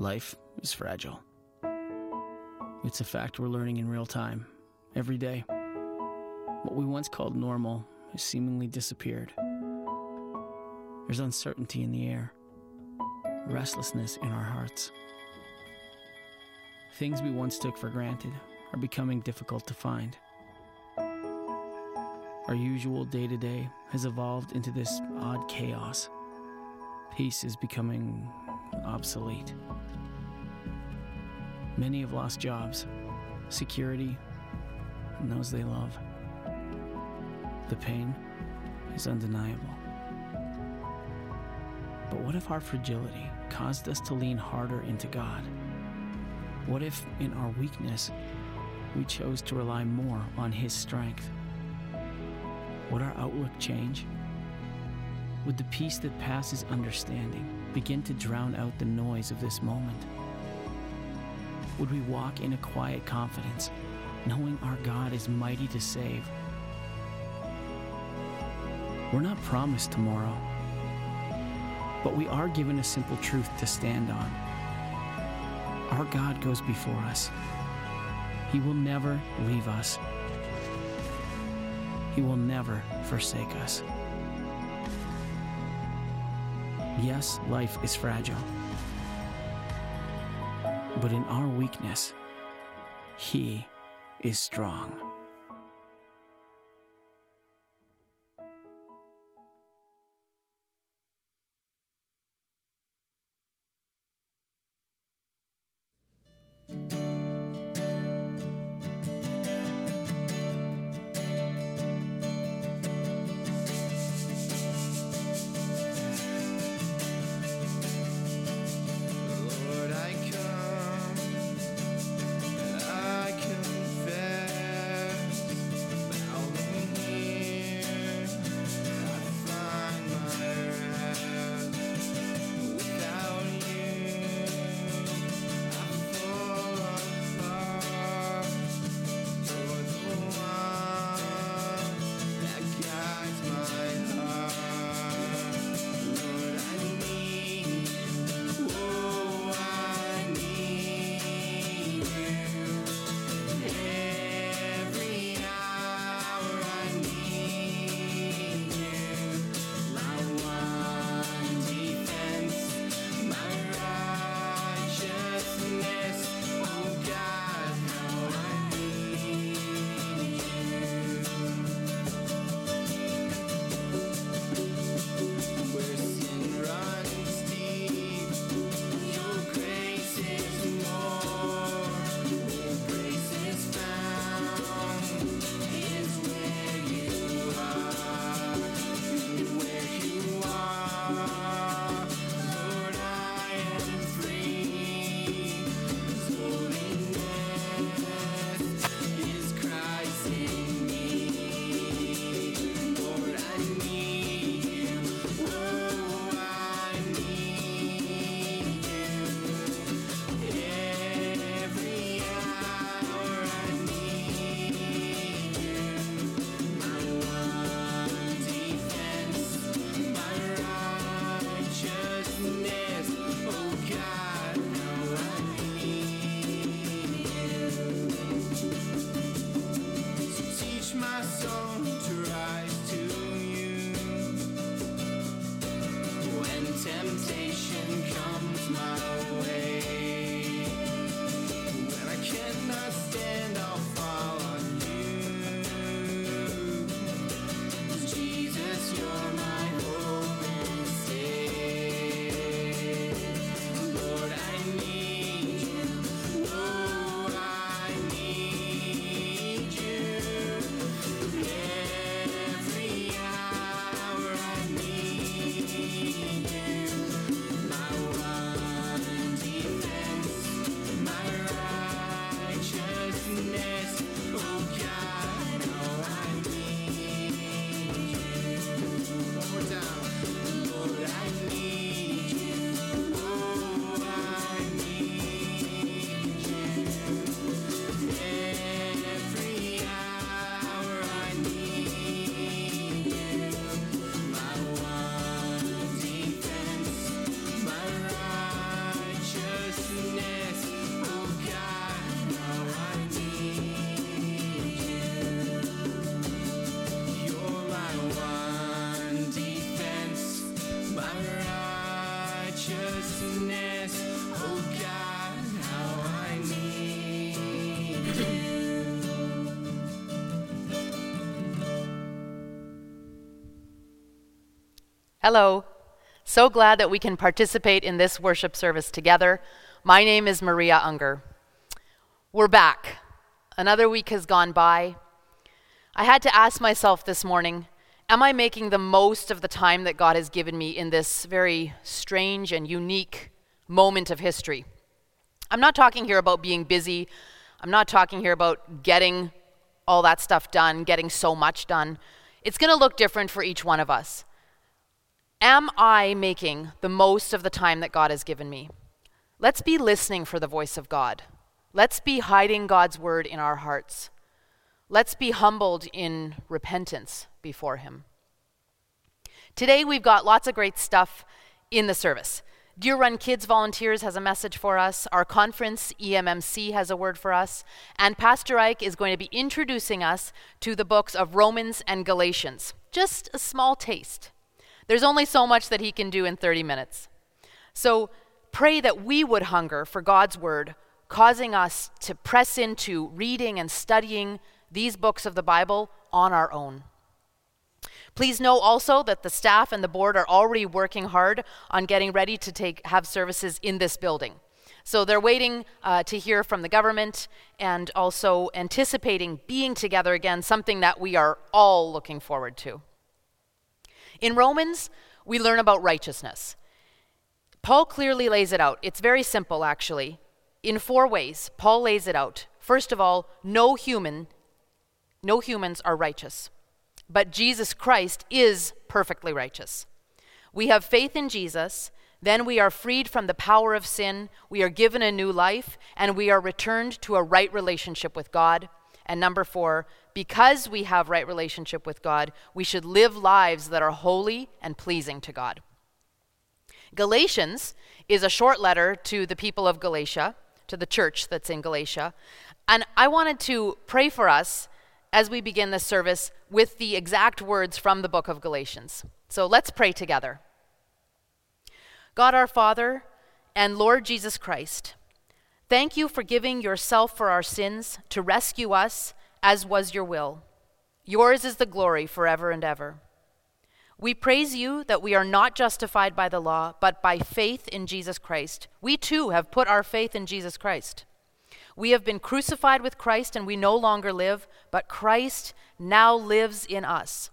Life is fragile. It's a fact we're learning in real time, every day. What we once called normal has seemingly disappeared. There's uncertainty in the air, restlessness in our hearts. Things we once took for granted are becoming difficult to find. Our usual day to day has evolved into this odd chaos. Peace is becoming obsolete. Many have lost jobs, security, and those they love. The pain is undeniable. But what if our fragility caused us to lean harder into God? What if, in our weakness, we chose to rely more on His strength? Would our outlook change? Would the peace that passes understanding begin to drown out the noise of this moment? Would we walk in a quiet confidence, knowing our God is mighty to save? We're not promised tomorrow, but we are given a simple truth to stand on. Our God goes before us. He will never leave us. He will never forsake us. Yes, life is fragile. But in our weakness, He is strong. Hello. So glad that we can participate in this worship service together. My name is Maria Unger. We're back. Another week has gone by. I had to ask myself this morning Am I making the most of the time that God has given me in this very strange and unique moment of history? I'm not talking here about being busy. I'm not talking here about getting all that stuff done, getting so much done. It's going to look different for each one of us. Am I making the most of the time that God has given me? Let's be listening for the voice of God. Let's be hiding God's word in our hearts. Let's be humbled in repentance before Him. Today, we've got lots of great stuff in the service. Deer Run Kids Volunteers has a message for us. Our conference, EMMC, has a word for us. And Pastor Ike is going to be introducing us to the books of Romans and Galatians. Just a small taste. There's only so much that he can do in 30 minutes. So pray that we would hunger for God's word, causing us to press into reading and studying these books of the Bible on our own. Please know also that the staff and the board are already working hard on getting ready to take, have services in this building. So they're waiting uh, to hear from the government and also anticipating being together again, something that we are all looking forward to. In Romans, we learn about righteousness. Paul clearly lays it out. It's very simple, actually. In four ways, Paul lays it out. First of all, no human no humans are righteous, but Jesus Christ is perfectly righteous. We have faith in Jesus, then we are freed from the power of sin, we are given a new life, and we are returned to a right relationship with God. And number four, because we have right relationship with God, we should live lives that are holy and pleasing to God. Galatians is a short letter to the people of Galatia, to the church that's in Galatia. And I wanted to pray for us as we begin this service with the exact words from the book of Galatians. So let's pray together. God our Father and Lord Jesus Christ, thank you for giving yourself for our sins to rescue us as was your will. Yours is the glory forever and ever. We praise you that we are not justified by the law, but by faith in Jesus Christ. We too have put our faith in Jesus Christ. We have been crucified with Christ and we no longer live, but Christ now lives in us.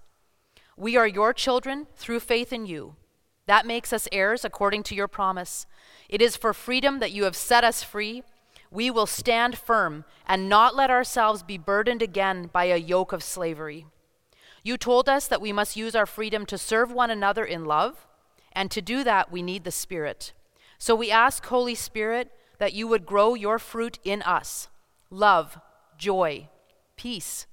We are your children through faith in you. That makes us heirs according to your promise. It is for freedom that you have set us free. We will stand firm and not let ourselves be burdened again by a yoke of slavery. You told us that we must use our freedom to serve one another in love, and to do that, we need the Spirit. So we ask, Holy Spirit, that you would grow your fruit in us love, joy, peace,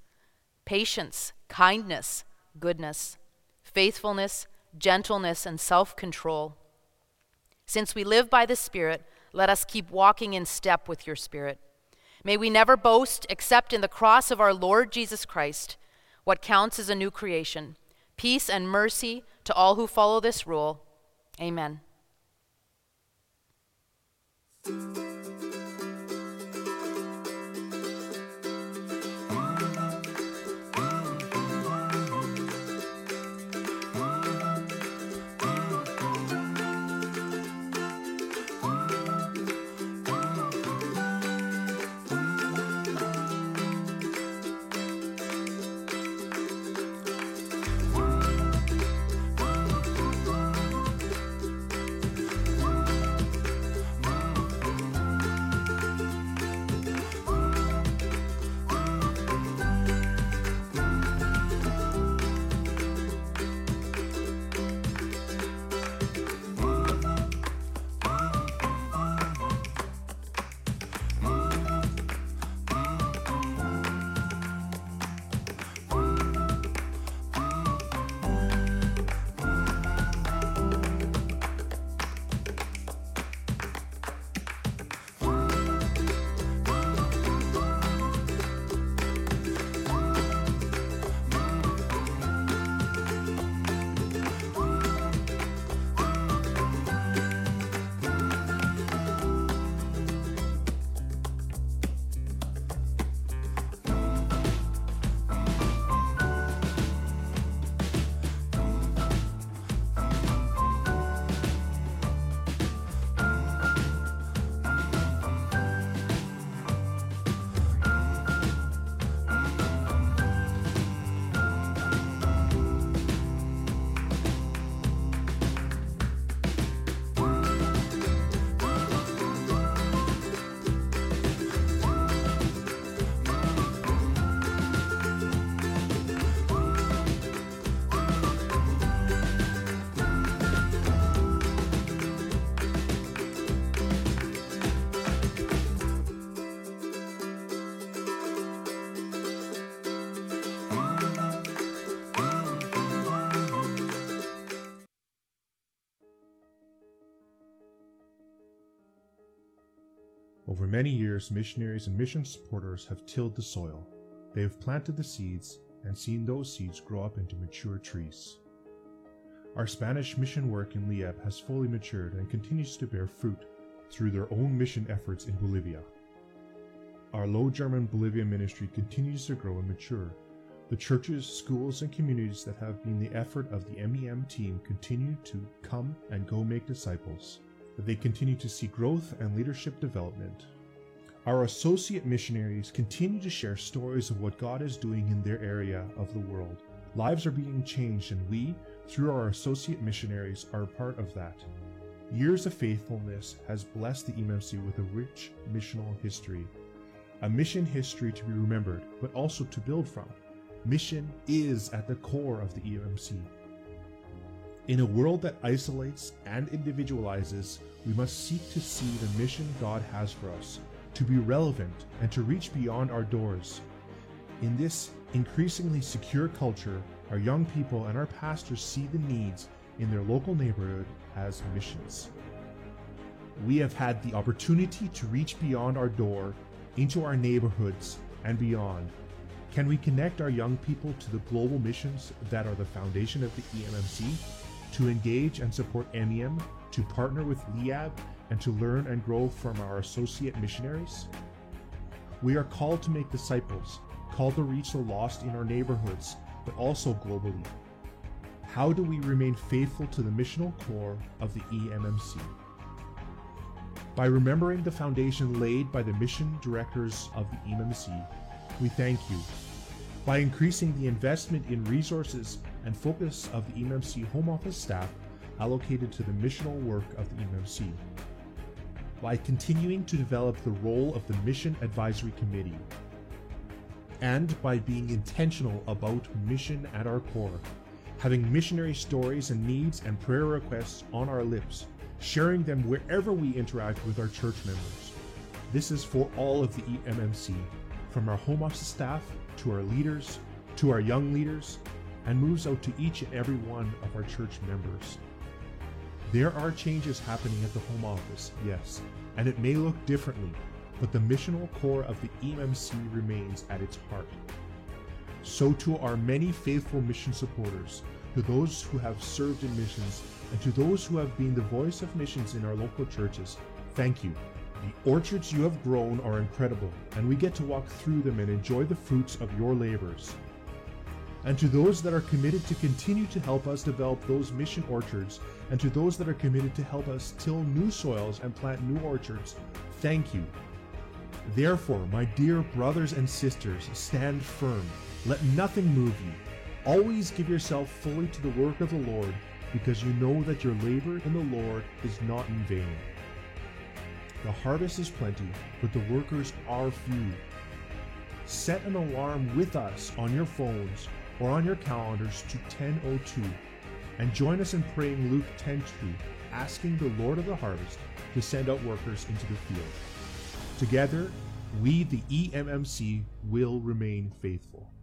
patience, kindness, goodness, faithfulness, gentleness, and self control. Since we live by the Spirit, let us keep walking in step with your Spirit. May we never boast except in the cross of our Lord Jesus Christ, what counts as a new creation. Peace and mercy to all who follow this rule. Amen. Many years, missionaries and mission supporters have tilled the soil. They have planted the seeds and seen those seeds grow up into mature trees. Our Spanish mission work in Lieb has fully matured and continues to bear fruit through their own mission efforts in Bolivia. Our Low German Bolivia ministry continues to grow and mature. The churches, schools, and communities that have been the effort of the MEM team continue to come and go make disciples. They continue to see growth and leadership development. Our associate missionaries continue to share stories of what God is doing in their area of the world. Lives are being changed, and we, through our associate missionaries, are a part of that. Years of faithfulness has blessed the EMMC with a rich missional history. A mission history to be remembered, but also to build from. Mission is at the core of the EMMC. In a world that isolates and individualizes, we must seek to see the mission God has for us, to be relevant and to reach beyond our doors. In this increasingly secure culture, our young people and our pastors see the needs in their local neighborhood as missions. We have had the opportunity to reach beyond our door into our neighborhoods and beyond. Can we connect our young people to the global missions that are the foundation of the EMMC? To engage and support MEM, to partner with LIAB, and to learn and grow from our associate missionaries? We are called to make disciples, called to reach the lost in our neighborhoods, but also globally. How do we remain faithful to the missional core of the EMMC? By remembering the foundation laid by the mission directors of the EMMC, we thank you. By increasing the investment in resources and focus of the EMMC Home Office staff allocated to the missional work of the EMMC. By continuing to develop the role of the Mission Advisory Committee. And by being intentional about mission at our core, having missionary stories and needs and prayer requests on our lips sharing them wherever we interact with our church members. This is for all of the EMMC, from our home office staff to our leaders to our young leaders, and moves out to each and every one of our church members. There are changes happening at the home office, yes, and it may look differently, but the missional core of the EMMC remains at its heart. So, to our many faithful mission supporters, to those who have served in missions, and to those who have been the voice of missions in our local churches, thank you. The orchards you have grown are incredible, and we get to walk through them and enjoy the fruits of your labors. And to those that are committed to continue to help us develop those mission orchards, and to those that are committed to help us till new soils and plant new orchards, thank you. Therefore, my dear brothers and sisters, stand firm. Let nothing move you. Always give yourself fully to the work of the Lord, because you know that your labor in the Lord is not in vain. The harvest is plenty, but the workers are few. Set an alarm with us on your phones or on your calendars to 1002 and join us in praying Luke 10:2, asking the Lord of the harvest to send out workers into the field. Together, we the EMMC will remain faithful.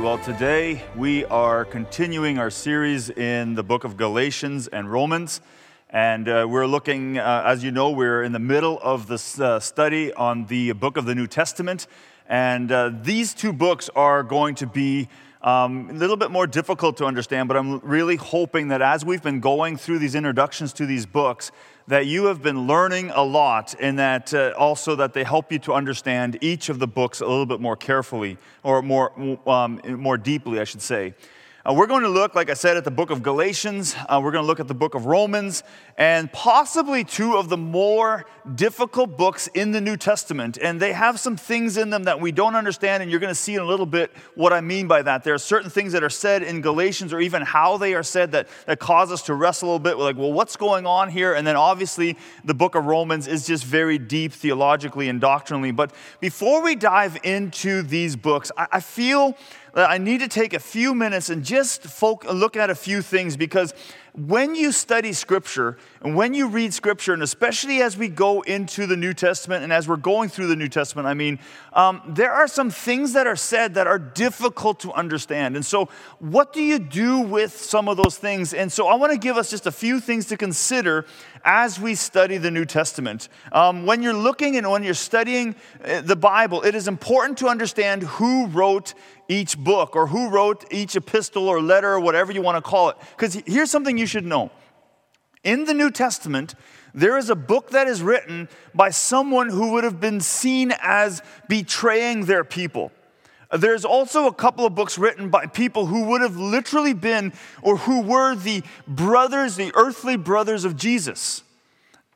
Well, today we are continuing our series in the book of Galatians and Romans. And uh, we're looking, uh, as you know, we're in the middle of this uh, study on the book of the New Testament. And uh, these two books are going to be um, a little bit more difficult to understand, but I'm really hoping that as we've been going through these introductions to these books, that you have been learning a lot and that uh, also that they help you to understand each of the books a little bit more carefully or more, um, more deeply, I should say. Uh, we're going to look, like I said, at the book of Galatians. Uh, we're going to look at the book of Romans, and possibly two of the more difficult books in the New Testament. And they have some things in them that we don't understand, and you're going to see in a little bit what I mean by that. There are certain things that are said in Galatians, or even how they are said, that, that cause us to wrestle a little bit. We're like, well, what's going on here? And then obviously, the book of Romans is just very deep theologically and doctrinally. But before we dive into these books, I, I feel I need to take a few minutes and just folk, look at a few things because when you study Scripture and when you read Scripture, and especially as we go into the New Testament and as we're going through the New Testament, I mean, um, there are some things that are said that are difficult to understand. And so, what do you do with some of those things? And so, I want to give us just a few things to consider as we study the New Testament. Um, when you're looking and when you're studying uh, the Bible, it is important to understand who wrote each book or who wrote each epistle or letter or whatever you want to call it. Because here's something you should know in the New Testament, there is a book that is written by someone who would have been seen as betraying their people. There's also a couple of books written by people who would have literally been or who were the brothers, the earthly brothers of Jesus.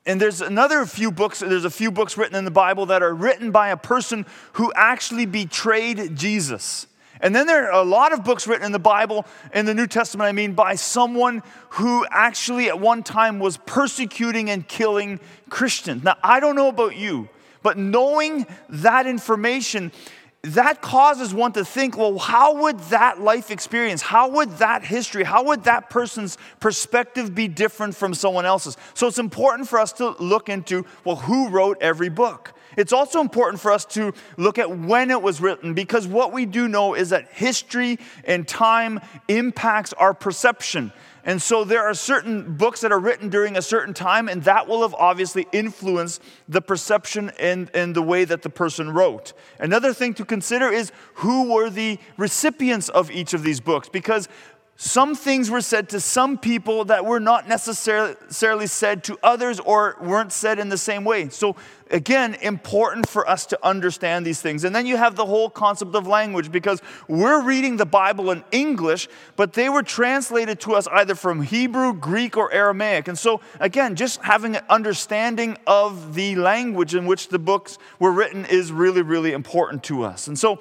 And there's another few books, there's a few books written in the Bible that are written by a person who actually betrayed Jesus. And then there are a lot of books written in the Bible, in the New Testament, I mean, by someone who actually at one time was persecuting and killing Christians. Now, I don't know about you, but knowing that information, that causes one to think, well, how would that life experience, how would that history, how would that person's perspective be different from someone else's? So it's important for us to look into, well, who wrote every book? It's also important for us to look at when it was written because what we do know is that history and time impacts our perception. And so there are certain books that are written during a certain time, and that will have obviously influenced the perception and, and the way that the person wrote. Another thing to consider is who were the recipients of each of these books, because some things were said to some people that were not necessarily said to others or weren't said in the same way. So, again, important for us to understand these things. And then you have the whole concept of language because we're reading the Bible in English, but they were translated to us either from Hebrew, Greek, or Aramaic. And so, again, just having an understanding of the language in which the books were written is really, really important to us. And so,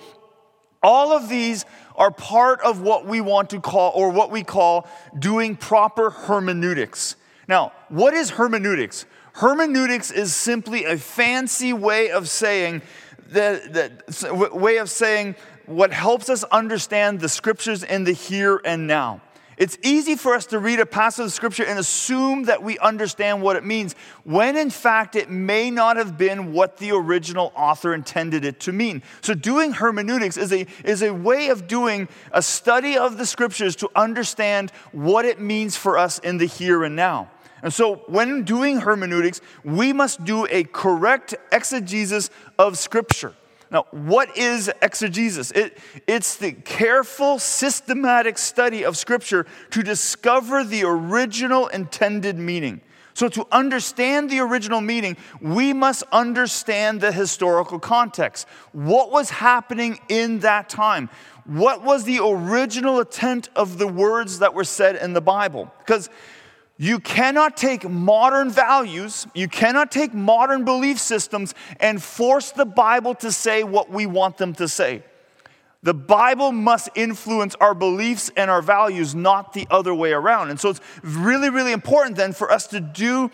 all of these are part of what we want to call, or what we call, doing proper hermeneutics. Now, what is hermeneutics? Hermeneutics is simply a fancy way of saying that, that way of saying what helps us understand the scriptures in the here and now. It's easy for us to read a passage of scripture and assume that we understand what it means, when in fact it may not have been what the original author intended it to mean. So, doing hermeneutics is a, is a way of doing a study of the scriptures to understand what it means for us in the here and now. And so, when doing hermeneutics, we must do a correct exegesis of scripture. Now, what is exegesis? It, it's the careful, systematic study of Scripture to discover the original intended meaning. So, to understand the original meaning, we must understand the historical context. What was happening in that time? What was the original intent of the words that were said in the Bible? Because you cannot take modern values, you cannot take modern belief systems and force the Bible to say what we want them to say. The Bible must influence our beliefs and our values, not the other way around. And so it's really, really important then for us to do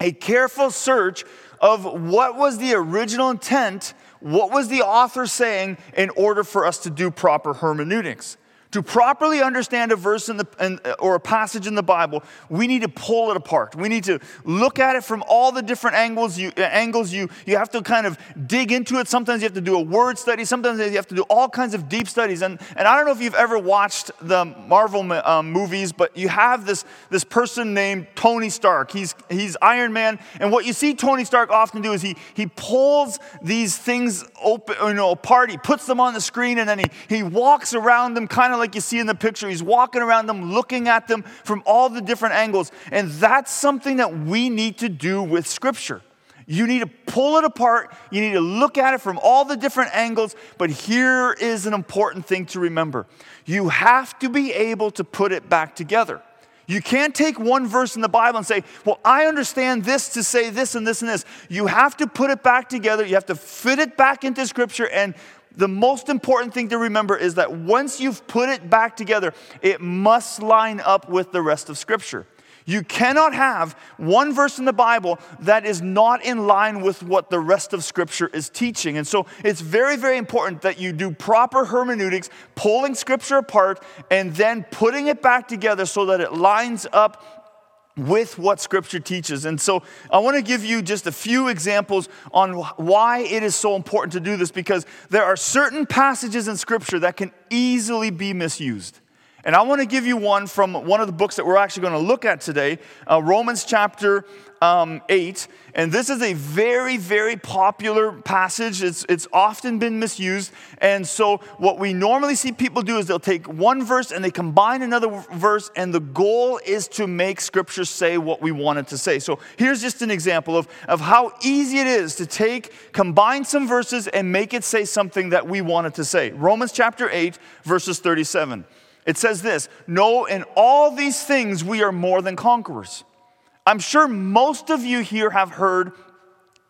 a careful search of what was the original intent, what was the author saying, in order for us to do proper hermeneutics. To properly understand a verse in the, in, or a passage in the Bible, we need to pull it apart. We need to look at it from all the different angles. You, uh, angles you, you have to kind of dig into it. Sometimes you have to do a word study. Sometimes you have to do all kinds of deep studies. And, and I don't know if you've ever watched the Marvel um, movies, but you have this, this person named Tony Stark. He's, he's Iron Man. And what you see Tony Stark often do is he, he pulls these things open, you know, apart. He puts them on the screen and then he, he walks around them kind of like you see in the picture. He's walking around them, looking at them from all the different angles. And that's something that we need to do with Scripture. You need to pull it apart. You need to look at it from all the different angles. But here is an important thing to remember you have to be able to put it back together. You can't take one verse in the Bible and say, Well, I understand this to say this and this and this. You have to put it back together. You have to fit it back into Scripture. And the most important thing to remember is that once you've put it back together, it must line up with the rest of Scripture. You cannot have one verse in the Bible that is not in line with what the rest of Scripture is teaching. And so it's very, very important that you do proper hermeneutics, pulling Scripture apart, and then putting it back together so that it lines up with what Scripture teaches. And so I want to give you just a few examples on why it is so important to do this because there are certain passages in Scripture that can easily be misused. And I want to give you one from one of the books that we're actually going to look at today, uh, Romans chapter um, 8. And this is a very, very popular passage. It's, it's often been misused. And so, what we normally see people do is they'll take one verse and they combine another verse, and the goal is to make Scripture say what we want it to say. So, here's just an example of, of how easy it is to take, combine some verses, and make it say something that we want it to say. Romans chapter 8, verses 37. It says this No, in all these things we are more than conquerors. I'm sure most of you here have heard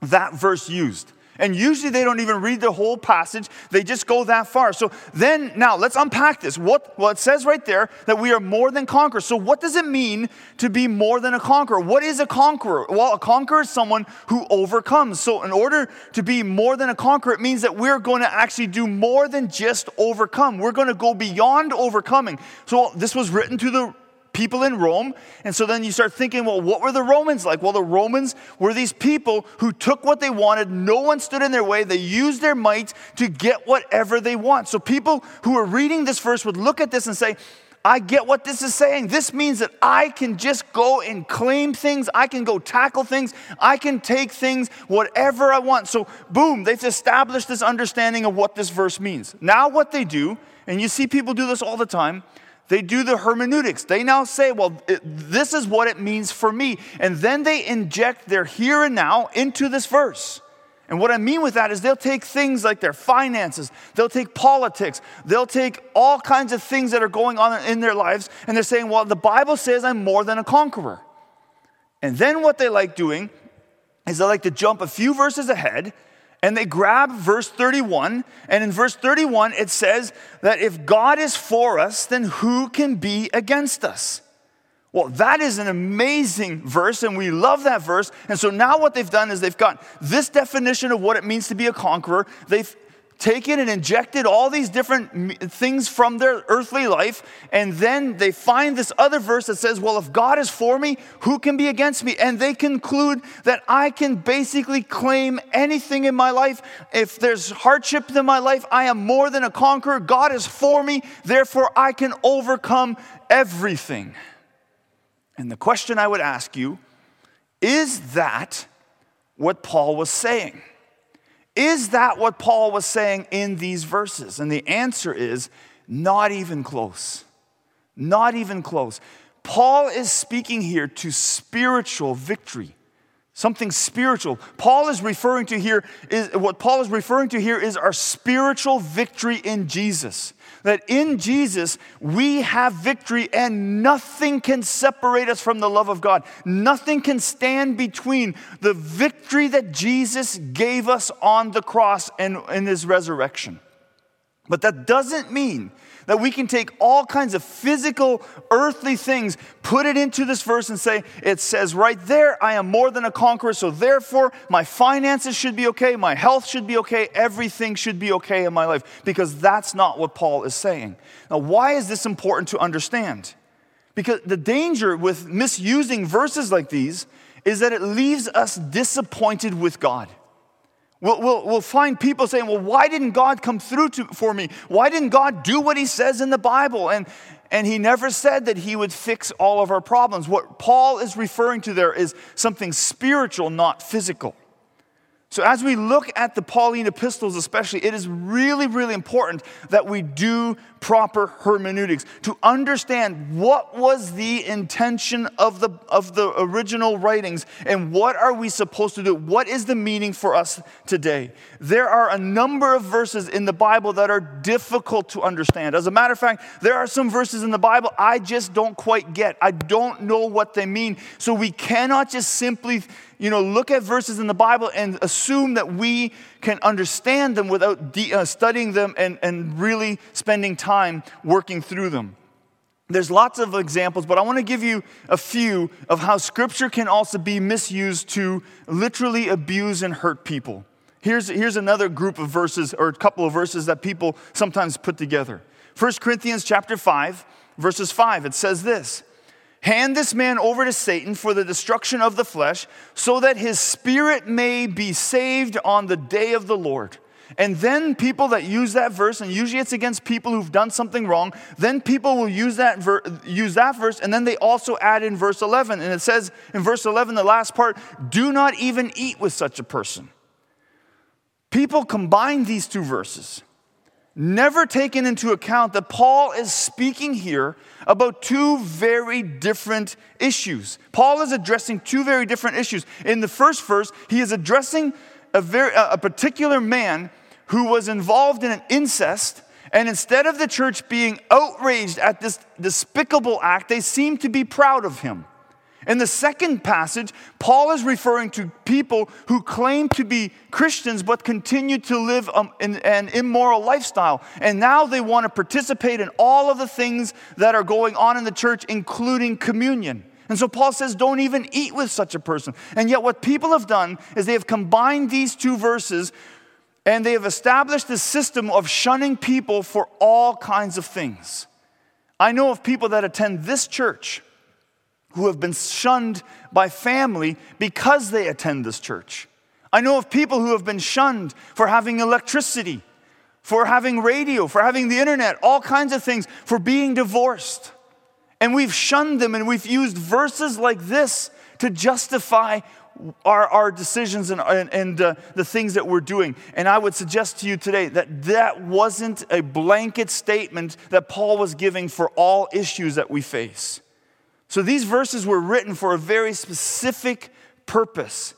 that verse used. And usually they don't even read the whole passage, they just go that far. So then, now let's unpack this. What, well, it says right there that we are more than conquerors. So, what does it mean to be more than a conqueror? What is a conqueror? Well, a conqueror is someone who overcomes. So, in order to be more than a conqueror, it means that we're going to actually do more than just overcome. We're going to go beyond overcoming. So, this was written to the people in Rome. And so then you start thinking, well, what were the Romans like? Well, the Romans were these people who took what they wanted, no one stood in their way, they used their might to get whatever they want. So people who are reading this verse would look at this and say, I get what this is saying. This means that I can just go and claim things. I can go tackle things. I can take things, whatever I want. So, boom, they've established this understanding of what this verse means. Now, what they do, and you see people do this all the time, they do the hermeneutics. They now say, well, it, this is what it means for me. And then they inject their here and now into this verse. And what I mean with that is they'll take things like their finances, they'll take politics, they'll take all kinds of things that are going on in their lives, and they're saying, well, the Bible says I'm more than a conqueror. And then what they like doing is they like to jump a few verses ahead and they grab verse 31, and in verse 31, it says that if God is for us, then who can be against us? Well, that is an amazing verse, and we love that verse. And so now what they've done is they've got this definition of what it means to be a conqueror. They've taken and injected all these different things from their earthly life, and then they find this other verse that says, Well, if God is for me, who can be against me? And they conclude that I can basically claim anything in my life. If there's hardship in my life, I am more than a conqueror. God is for me, therefore I can overcome everything. And the question I would ask you is that what Paul was saying? Is that what Paul was saying in these verses? And the answer is not even close. Not even close. Paul is speaking here to spiritual victory. Something spiritual. Paul is referring to here is what Paul is referring to here is our spiritual victory in Jesus that in Jesus we have victory and nothing can separate us from the love of God. Nothing can stand between the victory that Jesus gave us on the cross and in his resurrection. But that doesn't mean that we can take all kinds of physical, earthly things, put it into this verse, and say, it says right there, I am more than a conqueror, so therefore my finances should be okay, my health should be okay, everything should be okay in my life, because that's not what Paul is saying. Now, why is this important to understand? Because the danger with misusing verses like these is that it leaves us disappointed with God. We'll, we'll, we'll, find people saying, Well, why didn't God come through to, for me? Why didn't God do what He says in the Bible? And, and He never said that He would fix all of our problems. What Paul is referring to there is something spiritual, not physical. So, as we look at the Pauline epistles, especially, it is really, really important that we do proper hermeneutics, to understand what was the intention of the, of the original writings and what are we supposed to do? What is the meaning for us today? There are a number of verses in the Bible that are difficult to understand. As a matter of fact, there are some verses in the Bible I just don't quite get. I don't know what they mean. So we cannot just simply you know, look at verses in the Bible and assume that we can understand them without de- uh, studying them and, and really spending time working through them. There's lots of examples, but I want to give you a few of how scripture can also be misused to literally abuse and hurt people. Here's, here's another group of verses or a couple of verses that people sometimes put together. 1 Corinthians chapter 5, verses 5, it says this. Hand this man over to Satan for the destruction of the flesh, so that his spirit may be saved on the day of the Lord. And then people that use that verse, and usually it's against people who've done something wrong, then people will use that, ver- use that verse, and then they also add in verse 11. And it says in verse 11, the last part, do not even eat with such a person. People combine these two verses never taken into account that Paul is speaking here about two very different issues. Paul is addressing two very different issues. In the first verse, he is addressing a, very, a particular man who was involved in an incest. And instead of the church being outraged at this despicable act, they seem to be proud of him. In the second passage, Paul is referring to people who claim to be Christians but continue to live an immoral lifestyle. And now they want to participate in all of the things that are going on in the church, including communion. And so Paul says, don't even eat with such a person. And yet, what people have done is they have combined these two verses and they have established a system of shunning people for all kinds of things. I know of people that attend this church who have been shunned by family because they attend this church. I know of people who have been shunned for having electricity, for having radio, for having the internet, all kinds of things, for being divorced. And we've shunned them and we've used verses like this to justify our, our decisions and, and, and uh, the things that we're doing. And I would suggest to you today that that wasn't a blanket statement that Paul was giving for all issues that we face. So these verses were written for a very specific purpose.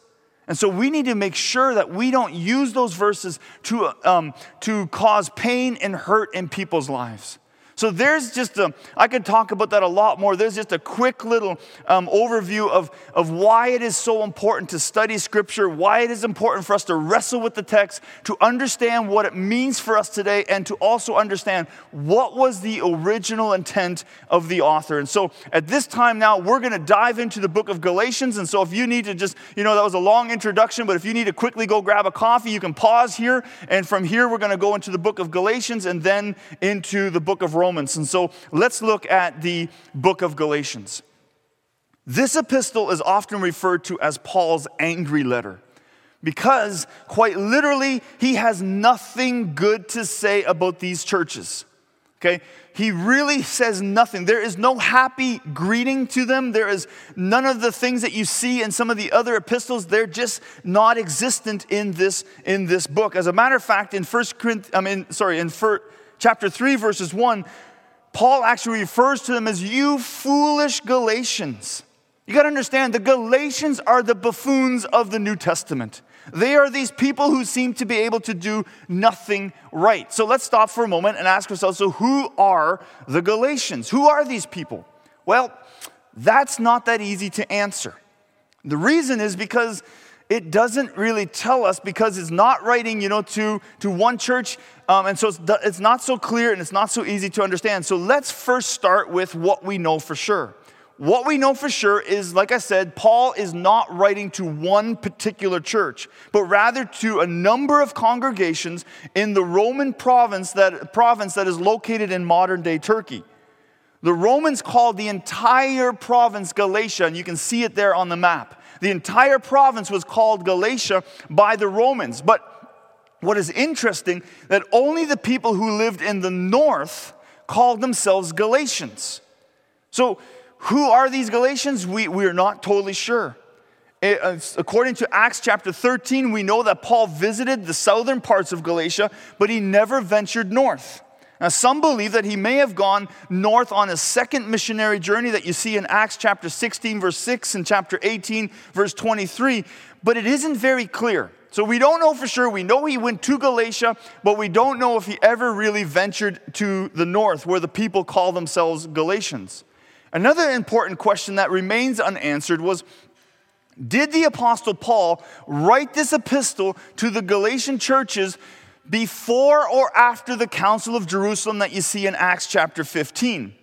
And so we need to make sure that we don't use those verses to, um, to cause pain and hurt in people's lives. So there's just a, I could talk about that a lot more. There's just a quick little um, overview of, of why it is so important to study Scripture, why it is important for us to wrestle with the text, to understand what it means for us today, and to also understand what was the original intent of the author. And so at this time now, we're going to dive into the book of Galatians. And so if you need to just, you know, that was a long introduction, but if you need to quickly go grab a coffee, you can pause here. And from here, we're going to go into the book of Galatians and then into the book of Romans. Romans. And so let's look at the book of Galatians. This epistle is often referred to as Paul's angry letter because, quite literally, he has nothing good to say about these churches. Okay? He really says nothing. There is no happy greeting to them. There is none of the things that you see in some of the other epistles. They're just not existent in this, in this book. As a matter of fact, in First Corinthians, I mean, sorry, in first, chapter 3, verses 1, Paul actually refers to them as you foolish Galatians. You got to understand, the Galatians are the buffoons of the New Testament. They are these people who seem to be able to do nothing right. So let's stop for a moment and ask ourselves so, who are the Galatians? Who are these people? Well, that's not that easy to answer. The reason is because it doesn't really tell us because it's not writing, you know, to, to one church. Um, and so it's, it's not so clear and it's not so easy to understand. So let's first start with what we know for sure. What we know for sure is, like I said, Paul is not writing to one particular church, but rather to a number of congregations in the Roman province that, province that is located in modern day Turkey. The Romans called the entire province Galatia, and you can see it there on the map. The entire province was called Galatia by the Romans. But what is interesting that only the people who lived in the north called themselves Galatians. So, who are these Galatians? We, we are not totally sure. It, uh, according to Acts chapter 13, we know that Paul visited the southern parts of Galatia, but he never ventured north. Now, some believe that he may have gone north on a second missionary journey that you see in Acts chapter 16, verse 6, and chapter 18, verse 23, but it isn't very clear. So we don't know for sure. We know he went to Galatia, but we don't know if he ever really ventured to the north where the people call themselves Galatians. Another important question that remains unanswered was Did the Apostle Paul write this epistle to the Galatian churches before or after the Council of Jerusalem that you see in Acts chapter 15?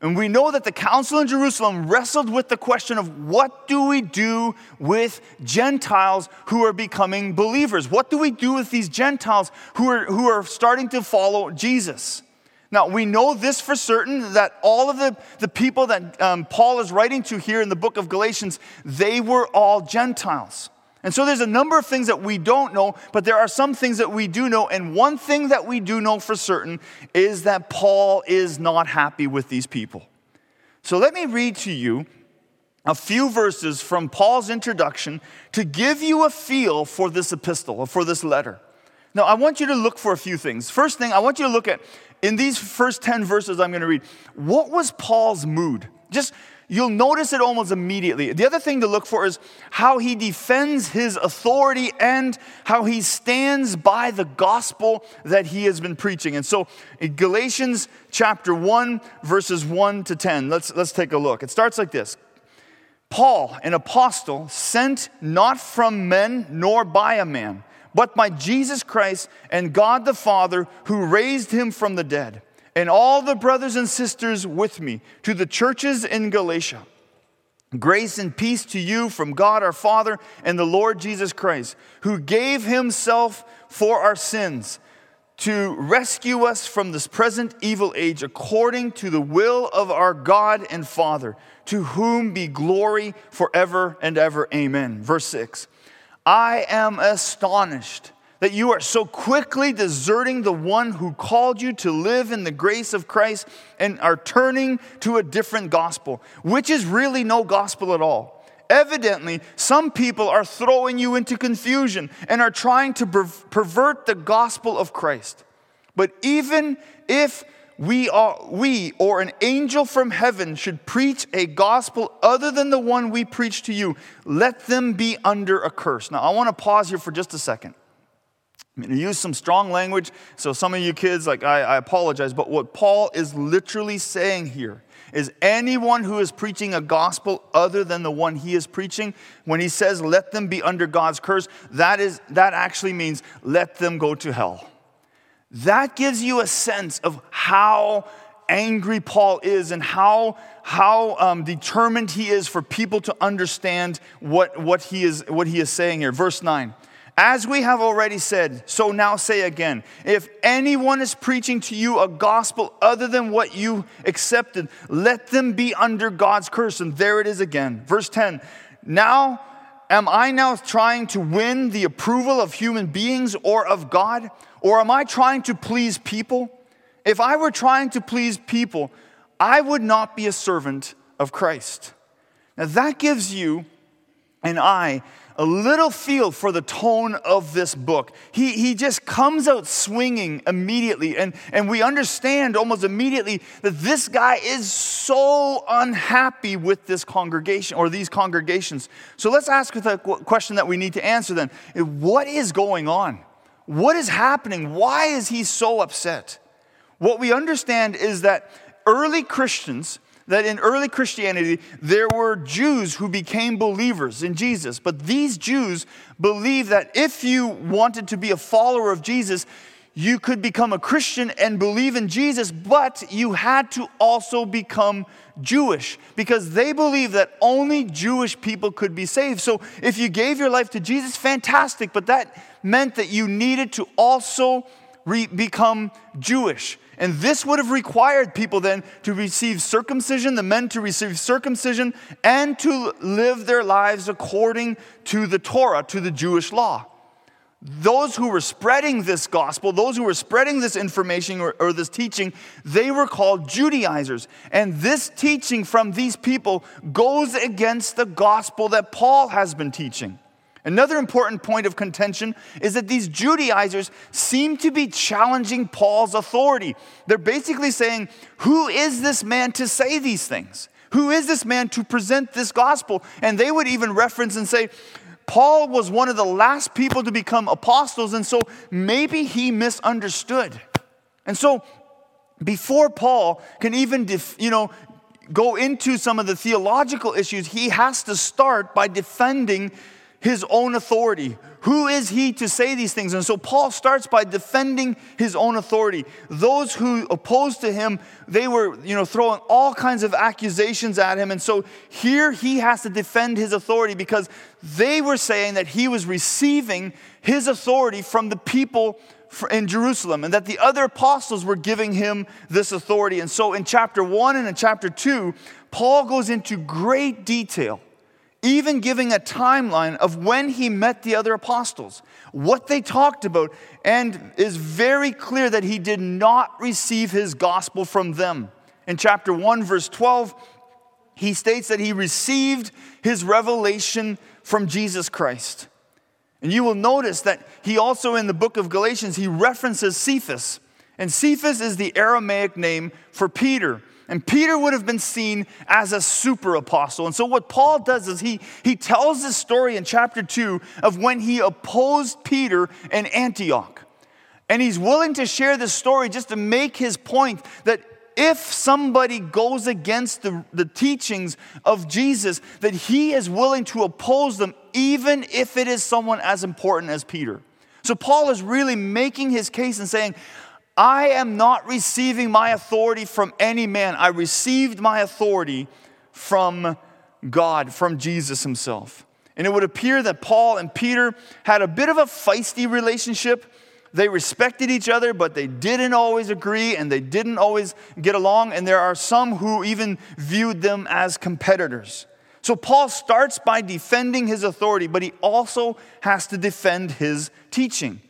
And we know that the council in Jerusalem wrestled with the question of what do we do with Gentiles who are becoming believers? What do we do with these Gentiles who are, who are starting to follow Jesus? Now, we know this for certain that all of the, the people that um, Paul is writing to here in the book of Galatians, they were all Gentiles. And so there's a number of things that we don't know, but there are some things that we do know. And one thing that we do know for certain is that Paul is not happy with these people. So let me read to you a few verses from Paul's introduction to give you a feel for this epistle or for this letter. Now, I want you to look for a few things. First thing, I want you to look at in these first 10 verses I'm going to read, what was Paul's mood? Just you'll notice it almost immediately. The other thing to look for is how he defends his authority and how he stands by the gospel that he has been preaching. And so in Galatians chapter 1, verses 1 to 10, let's, let's take a look. It starts like this. Paul, an apostle, sent not from men nor by a man, but by Jesus Christ and God the Father who raised him from the dead and all the brothers and sisters with me to the churches in Galatia. Grace and peace to you from God our Father and the Lord Jesus Christ, who gave himself for our sins to rescue us from this present evil age according to the will of our God and Father, to whom be glory forever and ever. Amen. Verse 6 I am astonished that you are so quickly deserting the one who called you to live in the grace of Christ and are turning to a different gospel, which is really no gospel at all. Evidently, some people are throwing you into confusion and are trying to pervert the gospel of Christ. But even if we, are, we or an angel from heaven should preach a gospel other than the one we preach to you, let them be under a curse. Now, I want to pause here for just a second. I'm going to use some strong language, so some of you kids, like, I, I apologize, but what Paul is literally saying here is anyone who is preaching a gospel other than the one he is preaching, when he says, let them be under God's curse, that, is, that actually means let them go to hell. That gives you a sense of how angry Paul is and how, how um, determined he is for people to understand what, what, he is, what he is saying here. Verse 9. As we have already said, so now say again if anyone is preaching to you a gospel other than what you accepted, let them be under God's curse. And there it is again. Verse 10 Now, am I now trying to win the approval of human beings or of God? Or am I trying to please people? If I were trying to please people, I would not be a servant of Christ. Now, that gives you and I a little feel for the tone of this book. He, he just comes out swinging immediately, and, and we understand almost immediately that this guy is so unhappy with this congregation or these congregations. So let's ask the question that we need to answer then what is going on? What is happening? Why is he so upset? What we understand is that early Christians that in early Christianity, there were Jews who became believers in Jesus. But these Jews believed that if you wanted to be a follower of Jesus, you could become a Christian and believe in Jesus, but you had to also become Jewish because they believed that only Jewish people could be saved. So if you gave your life to Jesus, fantastic, but that meant that you needed to also re- become Jewish. And this would have required people then to receive circumcision, the men to receive circumcision, and to live their lives according to the Torah, to the Jewish law. Those who were spreading this gospel, those who were spreading this information or, or this teaching, they were called Judaizers. And this teaching from these people goes against the gospel that Paul has been teaching. Another important point of contention is that these Judaizers seem to be challenging Paul's authority. They're basically saying, Who is this man to say these things? Who is this man to present this gospel? And they would even reference and say, Paul was one of the last people to become apostles, and so maybe he misunderstood. And so, before Paul can even, def, you know, go into some of the theological issues, he has to start by defending his own authority. Who is he to say these things? And so Paul starts by defending his own authority. Those who opposed to him, they were, you know, throwing all kinds of accusations at him. And so here he has to defend his authority because they were saying that he was receiving his authority from the people in Jerusalem and that the other apostles were giving him this authority. And so in chapter 1 and in chapter 2, Paul goes into great detail even giving a timeline of when he met the other apostles, what they talked about, and is very clear that he did not receive his gospel from them. In chapter 1, verse 12, he states that he received his revelation from Jesus Christ. And you will notice that he also, in the book of Galatians, he references Cephas. And Cephas is the Aramaic name for Peter. And Peter would have been seen as a super apostle. And so, what Paul does is he, he tells this story in chapter 2 of when he opposed Peter in Antioch. And he's willing to share this story just to make his point that if somebody goes against the, the teachings of Jesus, that he is willing to oppose them, even if it is someone as important as Peter. So, Paul is really making his case and saying, I am not receiving my authority from any man. I received my authority from God, from Jesus himself. And it would appear that Paul and Peter had a bit of a feisty relationship. They respected each other, but they didn't always agree and they didn't always get along. And there are some who even viewed them as competitors. So Paul starts by defending his authority, but he also has to defend his teaching.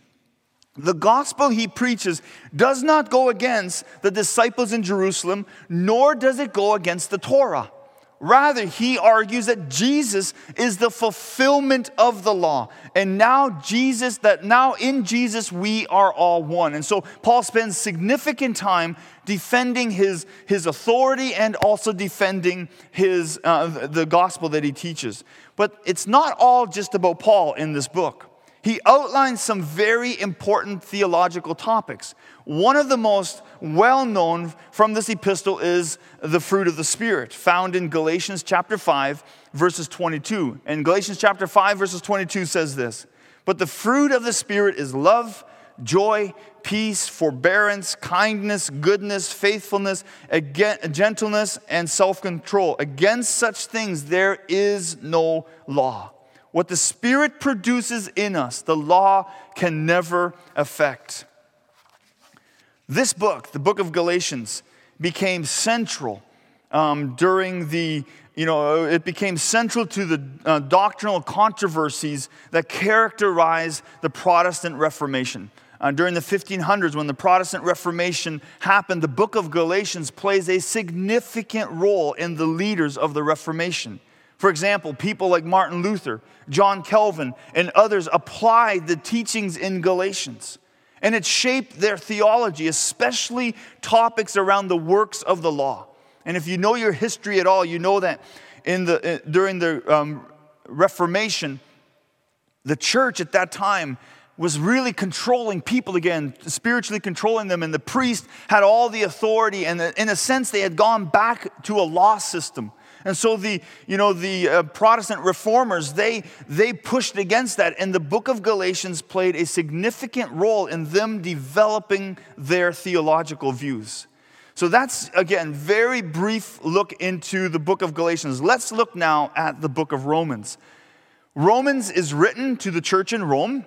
The gospel he preaches does not go against the disciples in Jerusalem, nor does it go against the Torah. Rather, he argues that Jesus is the fulfillment of the law. And now, Jesus, that now in Jesus we are all one. And so, Paul spends significant time defending his, his authority and also defending his, uh, the gospel that he teaches. But it's not all just about Paul in this book he outlines some very important theological topics. One of the most well known from this epistle is the fruit of the Spirit, found in Galatians chapter 5, verses 22. And Galatians chapter 5, verses 22 says this But the fruit of the Spirit is love, joy, peace, forbearance, kindness, goodness, faithfulness, gentleness, and self control. Against such things there is no law. What the Spirit produces in us, the law can never affect. This book, the book of Galatians, became central um, during the, you know, it became central to the uh, doctrinal controversies that characterize the Protestant Reformation. Uh, during the 1500s, when the Protestant Reformation happened, the book of Galatians plays a significant role in the leaders of the Reformation. For example, people like Martin Luther, John Calvin, and others applied the teachings in Galatians. And it shaped their theology, especially topics around the works of the law. And if you know your history at all, you know that in the, uh, during the um, Reformation, the church at that time was really controlling people again, spiritually controlling them, and the priest had all the authority. And in a sense, they had gone back to a law system. And so the, you know, the uh, Protestant reformers, they, they pushed against that. And the book of Galatians played a significant role in them developing their theological views. So that's, again, very brief look into the book of Galatians. Let's look now at the book of Romans. Romans is written to the church in Rome.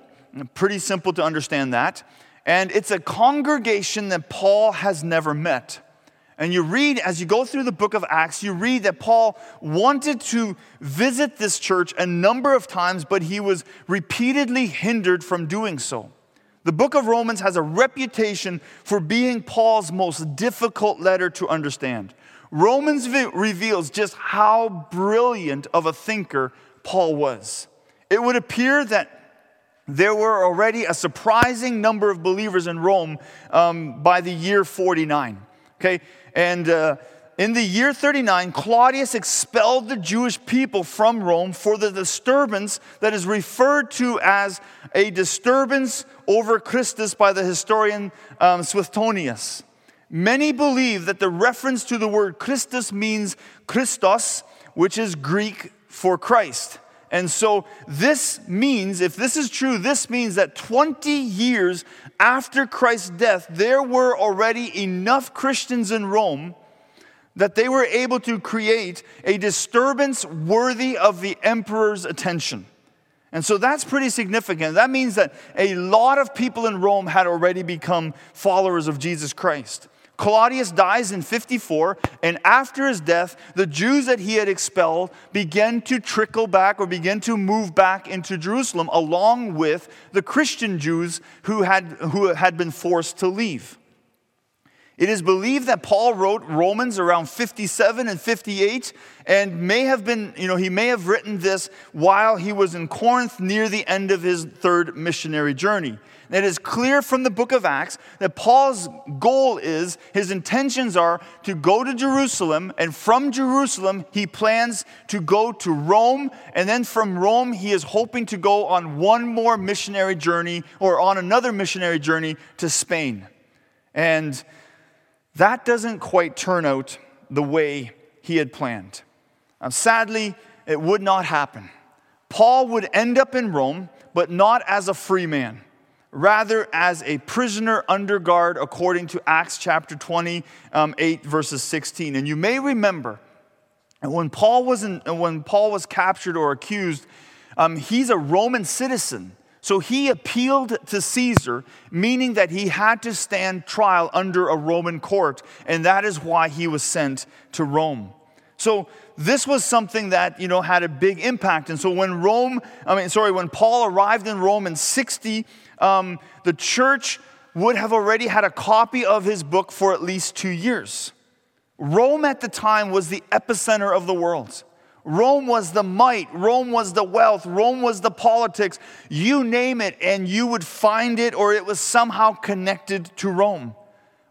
Pretty simple to understand that. And it's a congregation that Paul has never met. And you read, as you go through the book of Acts, you read that Paul wanted to visit this church a number of times, but he was repeatedly hindered from doing so. The book of Romans has a reputation for being Paul's most difficult letter to understand. Romans reveals just how brilliant of a thinker Paul was. it would appear that there were already a surprising number of believers in Rome um, by the year 49. Okay, and uh, in the year 39, Claudius expelled the Jewish people from Rome for the disturbance that is referred to as a disturbance over Christus by the historian um. Many believe that the reference to the word Christus means Christos, which is Greek for Christ. And so this means, if this is true, this means that 20 years after Christ's death, there were already enough Christians in Rome that they were able to create a disturbance worthy of the emperor's attention. And so that's pretty significant. That means that a lot of people in Rome had already become followers of Jesus Christ. Claudius dies in 54, and after his death, the Jews that he had expelled began to trickle back or begin to move back into Jerusalem, along with the Christian Jews who had, who had been forced to leave. It is believed that Paul wrote Romans around 57 and 58 and may have been, you know, he may have written this while he was in Corinth near the end of his third missionary journey. It is clear from the book of Acts that Paul's goal is, his intentions are to go to Jerusalem, and from Jerusalem, he plans to go to Rome, and then from Rome, he is hoping to go on one more missionary journey or on another missionary journey to Spain. And that doesn't quite turn out the way he had planned. Now, sadly, it would not happen. Paul would end up in Rome, but not as a free man rather as a prisoner under guard, according to Acts chapter 28, um, verses 16. And you may remember when Paul was, in, when Paul was captured or accused, um, he's a Roman citizen. So he appealed to Caesar, meaning that he had to stand trial under a Roman court, and that is why he was sent to Rome. So this was something that you know had a big impact. And so when Rome, I mean, sorry, when Paul arrived in Rome in 60, um, the church would have already had a copy of his book for at least two years. Rome at the time was the epicenter of the world. Rome was the might, Rome was the wealth, Rome was the politics. You name it, and you would find it, or it was somehow connected to Rome.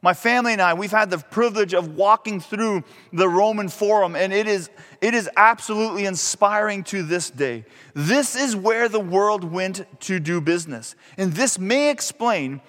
My family and I, we've had the privilege of walking through the Roman Forum, and it is, it is absolutely inspiring to this day. This is where the world went to do business. And this may explain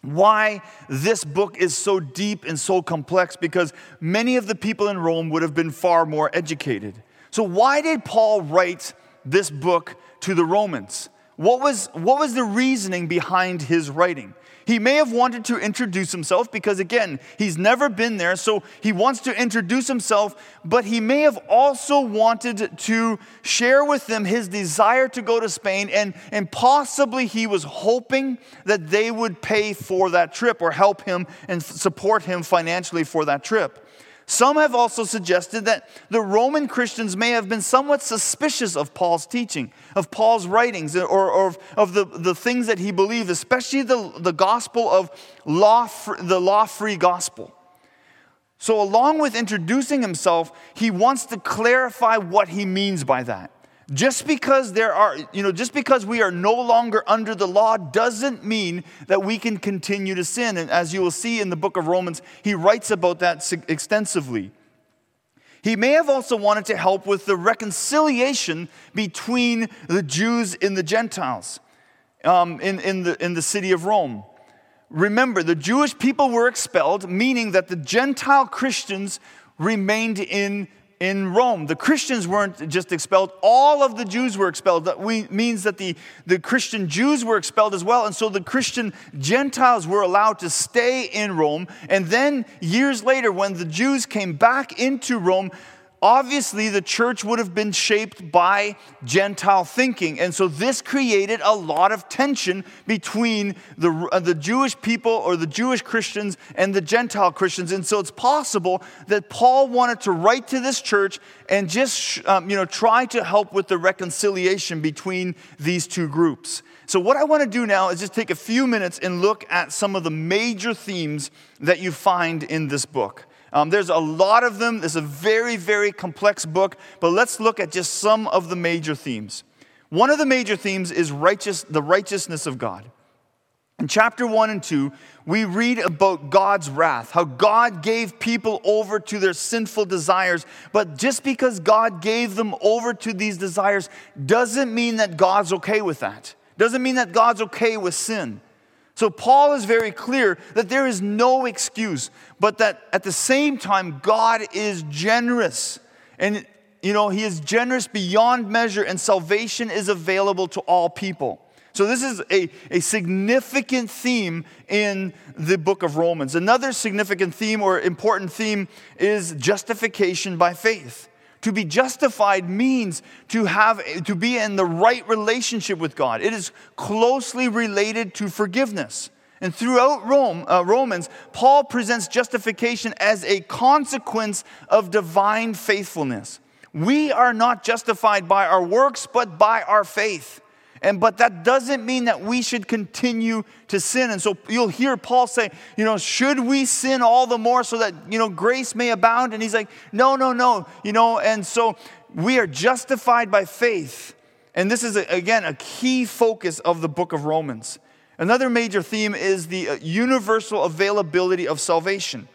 why this book is so deep and so complex, because many of the people in Rome would have been far more educated. So, why did Paul write this book to the Romans? What was, what was the reasoning behind his writing? He may have wanted to introduce himself because, again, he's never been there, so he wants to introduce himself, but he may have also wanted to share with them his desire to go to Spain, and, and possibly he was hoping that they would pay for that trip or help him and support him financially for that trip. Some have also suggested that the Roman Christians may have been somewhat suspicious of Paul's teaching, of Paul's writings, or, or of the, the things that he believed, especially the, the gospel of law, the law free gospel. So, along with introducing himself, he wants to clarify what he means by that. Just because there are, you know, just because we are no longer under the law doesn't mean that we can continue to sin. And as you will see in the book of Romans, he writes about that extensively. He may have also wanted to help with the reconciliation between the Jews and the Gentiles um, in, in, the, in the city of Rome. Remember, the Jewish people were expelled, meaning that the Gentile Christians remained in in Rome. The Christians weren't just expelled, all of the Jews were expelled. That means that the, the Christian Jews were expelled as well. And so the Christian Gentiles were allowed to stay in Rome. And then years later, when the Jews came back into Rome, obviously the church would have been shaped by Gentile thinking. And so this created a lot of tension between the, uh, the Jewish people or the Jewish Christians and the Gentile Christians. And so it's possible that Paul wanted to write to this church and just um, you know, try to help with the reconciliation between these two groups. So, what I want to do now is just take a few minutes and look at some of the major themes that you find in this book. Um, there's a lot of them. It's a very, very complex book, but let's look at just some of the major themes. One of the major themes is righteous, the righteousness of God. In chapter 1 and 2, we read about God's wrath, how God gave people over to their sinful desires. But just because God gave them over to these desires doesn't mean that God's okay with that. Doesn't mean that God's okay with sin. So Paul is very clear that there is no excuse, but that at the same time, God is generous. And, you know, he is generous beyond measure, and salvation is available to all people. So, this is a, a significant theme in the book of Romans. Another significant theme or important theme is justification by faith. To be justified means to have to be in the right relationship with God. It is closely related to forgiveness. And throughout Rome, uh, Romans, Paul presents justification as a consequence of divine faithfulness. We are not justified by our works, but by our faith. And but that doesn't mean that we should continue to sin. And so you'll hear Paul say, you know, should we sin all the more so that, you know, grace may abound? And he's like, no, no, no. You know, and so we are justified by faith. And this is, again, a key focus of the book of Romans. Another major theme is the uh, universal availability of salvation.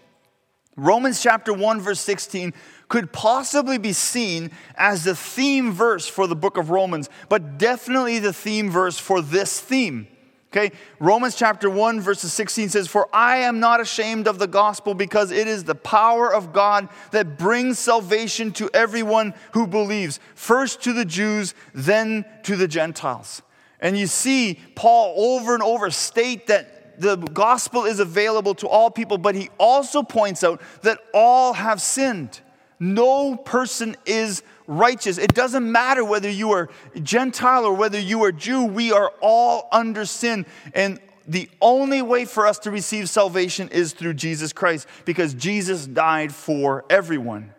Romans chapter 1, verse 16 could possibly be seen as the theme verse for the book of Romans, but definitely the theme verse for this theme. Okay, Romans chapter 1, verses 16 says, For I am not ashamed of the gospel because it is the power of God that brings salvation to everyone who believes, first to the Jews, then to the Gentiles. And you see Paul over and over state that the gospel is available to all people, but he also points out that all have sinned. No person is righteous. It doesn't matter whether you are Gentile or whether you are Jew, we are all under sin. And the only way for us to receive salvation is through Jesus Christ because Jesus died for everyone.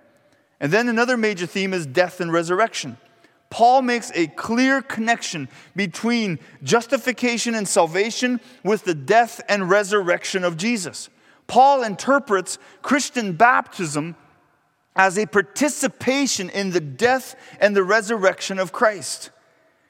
And then another major theme is death and resurrection. Paul makes a clear connection between justification and salvation with the death and resurrection of Jesus. Paul interprets Christian baptism as a participation in the death and the resurrection of Christ.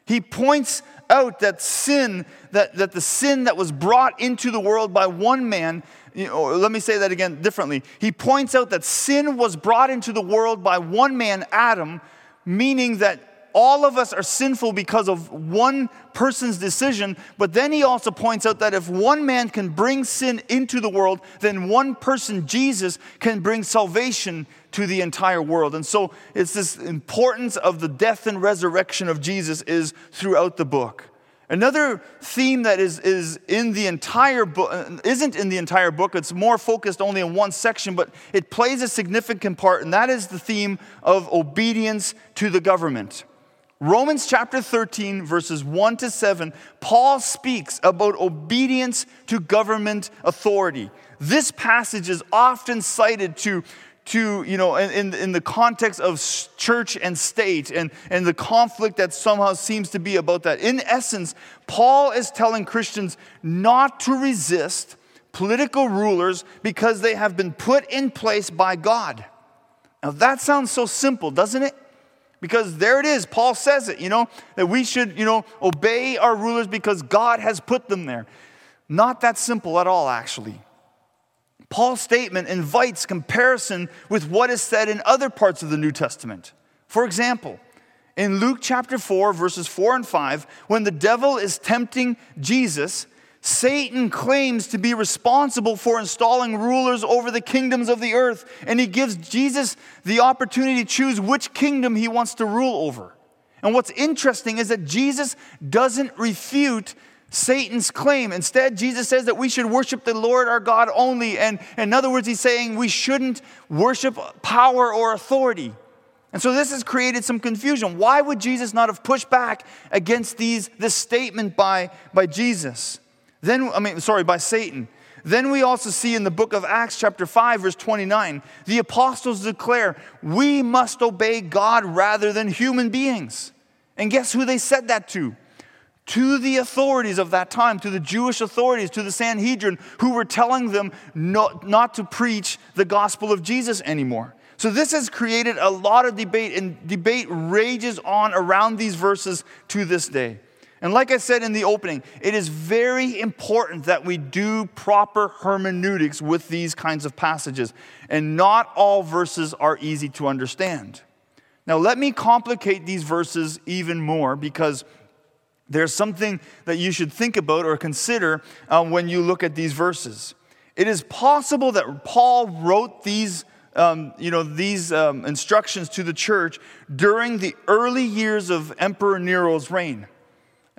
He points out that sin, that, that the sin that was brought into the world by one man, you know, let me say that again differently. He points out that sin was brought into the world by one man, Adam, meaning that all of us are sinful because of one person's decision, but then he also points out that if one man can bring sin into the world, then one person, Jesus, can bring salvation to the entire world. And so it's this importance of the death and resurrection of Jesus is throughout the book. Another theme that is, is in the entire book isn't in the entire book, it's more focused only in one section, but it plays a significant part, and that is the theme of obedience to the government. Romans chapter 13, verses 1 to 7, Paul speaks about obedience to government authority. This passage is often cited to, to you know, in, in the context of church and state and, and the conflict that somehow seems to be about that. In essence, Paul is telling Christians not to resist political rulers because they have been put in place by God. Now, that sounds so simple, doesn't it? Because there it is, Paul says it, you know, that we should, you know, obey our rulers because God has put them there. Not that simple at all, actually. Paul's statement invites comparison with what is said in other parts of the New Testament. For example, in Luke chapter 4, verses 4 and 5, when the devil is tempting Jesus, Satan claims to be responsible for installing rulers over the kingdoms of the earth, and he gives Jesus the opportunity to choose which kingdom he wants to rule over. And what's interesting is that Jesus doesn't refute Satan's claim. Instead, Jesus says that we should worship the Lord our God only. And in other words, he's saying we shouldn't worship power or authority. And so this has created some confusion. Why would Jesus not have pushed back against these, this statement by, by Jesus? Then, I mean, sorry, by Satan. Then we also see in the book of Acts, chapter 5, verse 29, the apostles declare, We must obey God rather than human beings. And guess who they said that to? To the authorities of that time, to the Jewish authorities, to the Sanhedrin, who were telling them not, not to preach the gospel of Jesus anymore. So, this has created a lot of debate, and debate rages on around these verses to this day. And like I said in the opening, it is very important that we do proper hermeneutics with these kinds of passages. And not all verses are easy to understand. Now, let me complicate these verses even more because there's something that you should think about or consider uh, when you look at these verses. It is possible that Paul wrote these, um, you know, these um, instructions to the church during the early years of Emperor Nero's reign.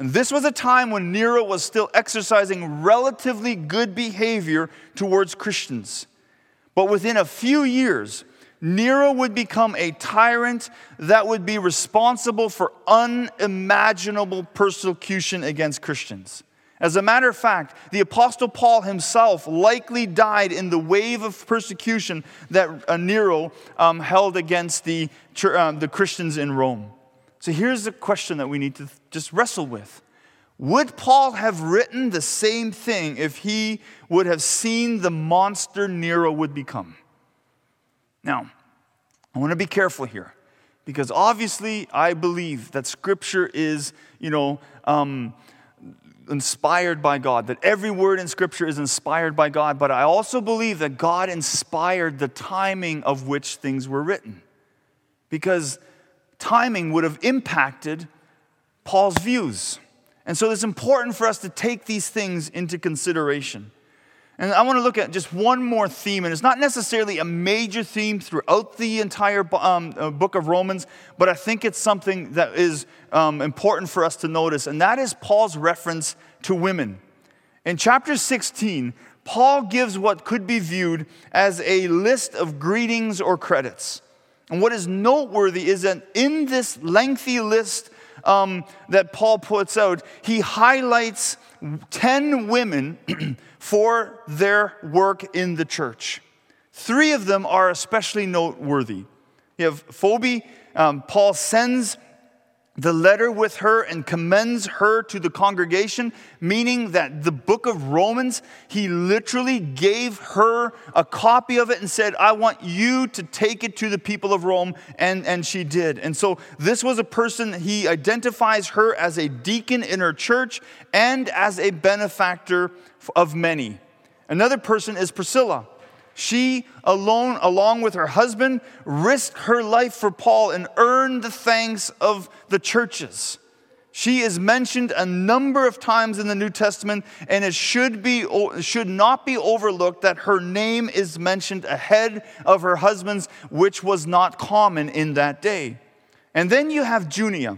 And this was a time when Nero was still exercising relatively good behavior towards Christians. But within a few years, Nero would become a tyrant that would be responsible for unimaginable persecution against Christians. As a matter of fact, the Apostle Paul himself likely died in the wave of persecution that uh, Nero um, held against the, um, the Christians in Rome. So here's the question that we need to just wrestle with. Would Paul have written the same thing if he would have seen the monster Nero would become? Now, I want to be careful here because obviously I believe that Scripture is, you know, um, inspired by God, that every word in Scripture is inspired by God, but I also believe that God inspired the timing of which things were written because timing would have impacted Paul's views. And so it's important for us to take these things into consideration. And I want to look at just one more theme, and it's not necessarily a major theme throughout the entire um, uh, book of Romans, but I think it's something that is um, important for us to notice, and that is Paul's reference to women. In chapter 16, Paul gives what could be viewed as a list of greetings or credits. And what is noteworthy is that in this lengthy list um, that Paul puts out, he highlights 10 women for their work in the church. Three of them are especially noteworthy. You have Phoebe, um, Paul sends the letter with her and commends her to the congregation, meaning that the book of Romans, he literally gave her a copy of it and said, I want you to take it to the people of Rome. And, and she did. And so this was a person, he identifies her as a deacon in her church and as a benefactor of many. Another person is Priscilla. She alone, along with her husband, risked her life for Paul and earned the thanks of the churches. She is mentioned a number of times in the New Testament, and it should, be, should not be overlooked that her name is mentioned ahead of her husband's, which was not common in that day. And then you have Junia.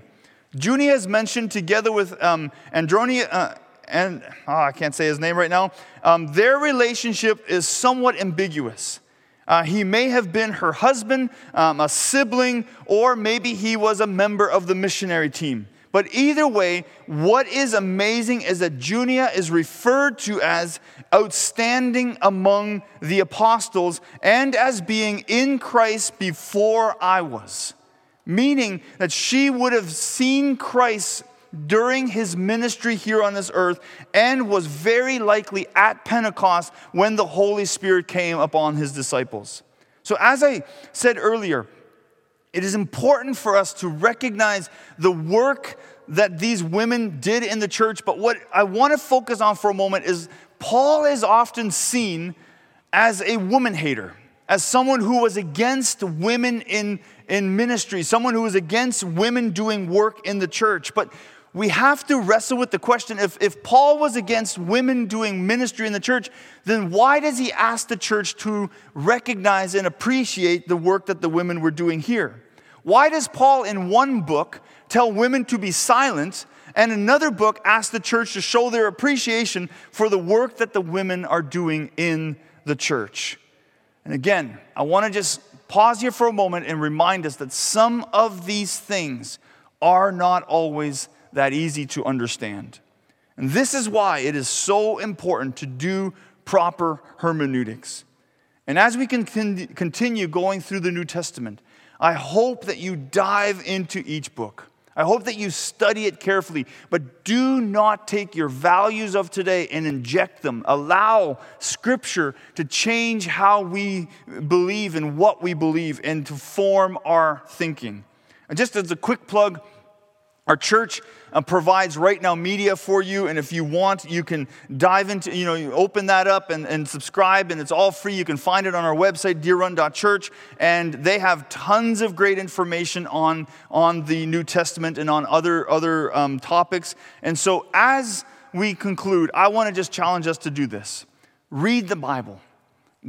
Junia is mentioned together with um, Andronia, uh, and oh, I can't say his name right now, um, their relationship is somewhat ambiguous. Uh, he may have been her husband, um, a sibling, or maybe he was a member of the missionary team. But either way, what is amazing is that Junia is referred to as outstanding among the apostles and as being in Christ before I was. Meaning that she would have seen Christ during his ministry here on this earth and was very likely at Pentecost when the Holy Spirit came upon his disciples. So, as I said earlier, it is important for us to recognize the work that these women did in the church. But what I want to focus on for a moment is Paul is often seen as a woman hater, as someone who was against women in, in ministry, someone who was against women doing work in the church. But we have to wrestle with the question if, if Paul was against women doing ministry in the church, then why does he ask the church to recognize and appreciate the work that the women were doing here? Why does Paul, in one book, tell women to be silent, and another book ask the church to show their appreciation for the work that the women are doing in the church? And again, I want to just pause here for a moment and remind us that some of these things are not always that easy to understand. And this is why it is so important to do proper hermeneutics. And as we continue going through the New Testament, I hope that you dive into each book. I hope that you study it carefully, but do not take your values of today and inject them. Allow Scripture to change how we believe and what we believe and to form our thinking. And just as a quick plug, our church uh, provides RightNow Media for you, and if you want, you can dive into, you know, you open that up and, and subscribe, and it's all free. You can find it on our website, deerrun.church, and they have tons of great information on, on the New Testament and on other, other um, topics. And so, as we conclude, I want to just challenge us to do this read the Bible,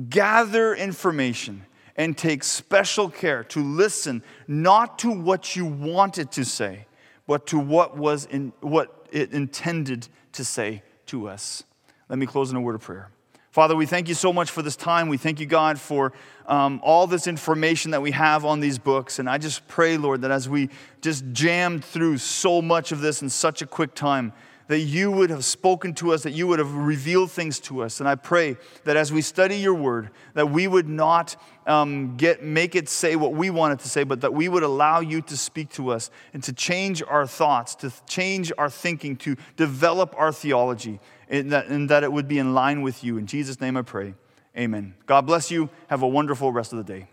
gather information and take special care to listen not to what you want it to say, but to what was in what it intended to say to us. Let me close in a word of prayer. Father, we thank you so much for this time. We thank you, God, for um, all this information that we have on these books. And I just pray, Lord, that as we just jammed through so much of this in such a quick time, that you would have spoken to us, that you would have revealed things to us. And I pray that as we study your word, that we would not um, get, make it say what we want it to say, but that we would allow you to speak to us and to change our thoughts, to change our thinking, to develop our theology, and that, and that it would be in line with you. In Jesus' name I pray. Amen. God bless you. Have a wonderful rest of the day.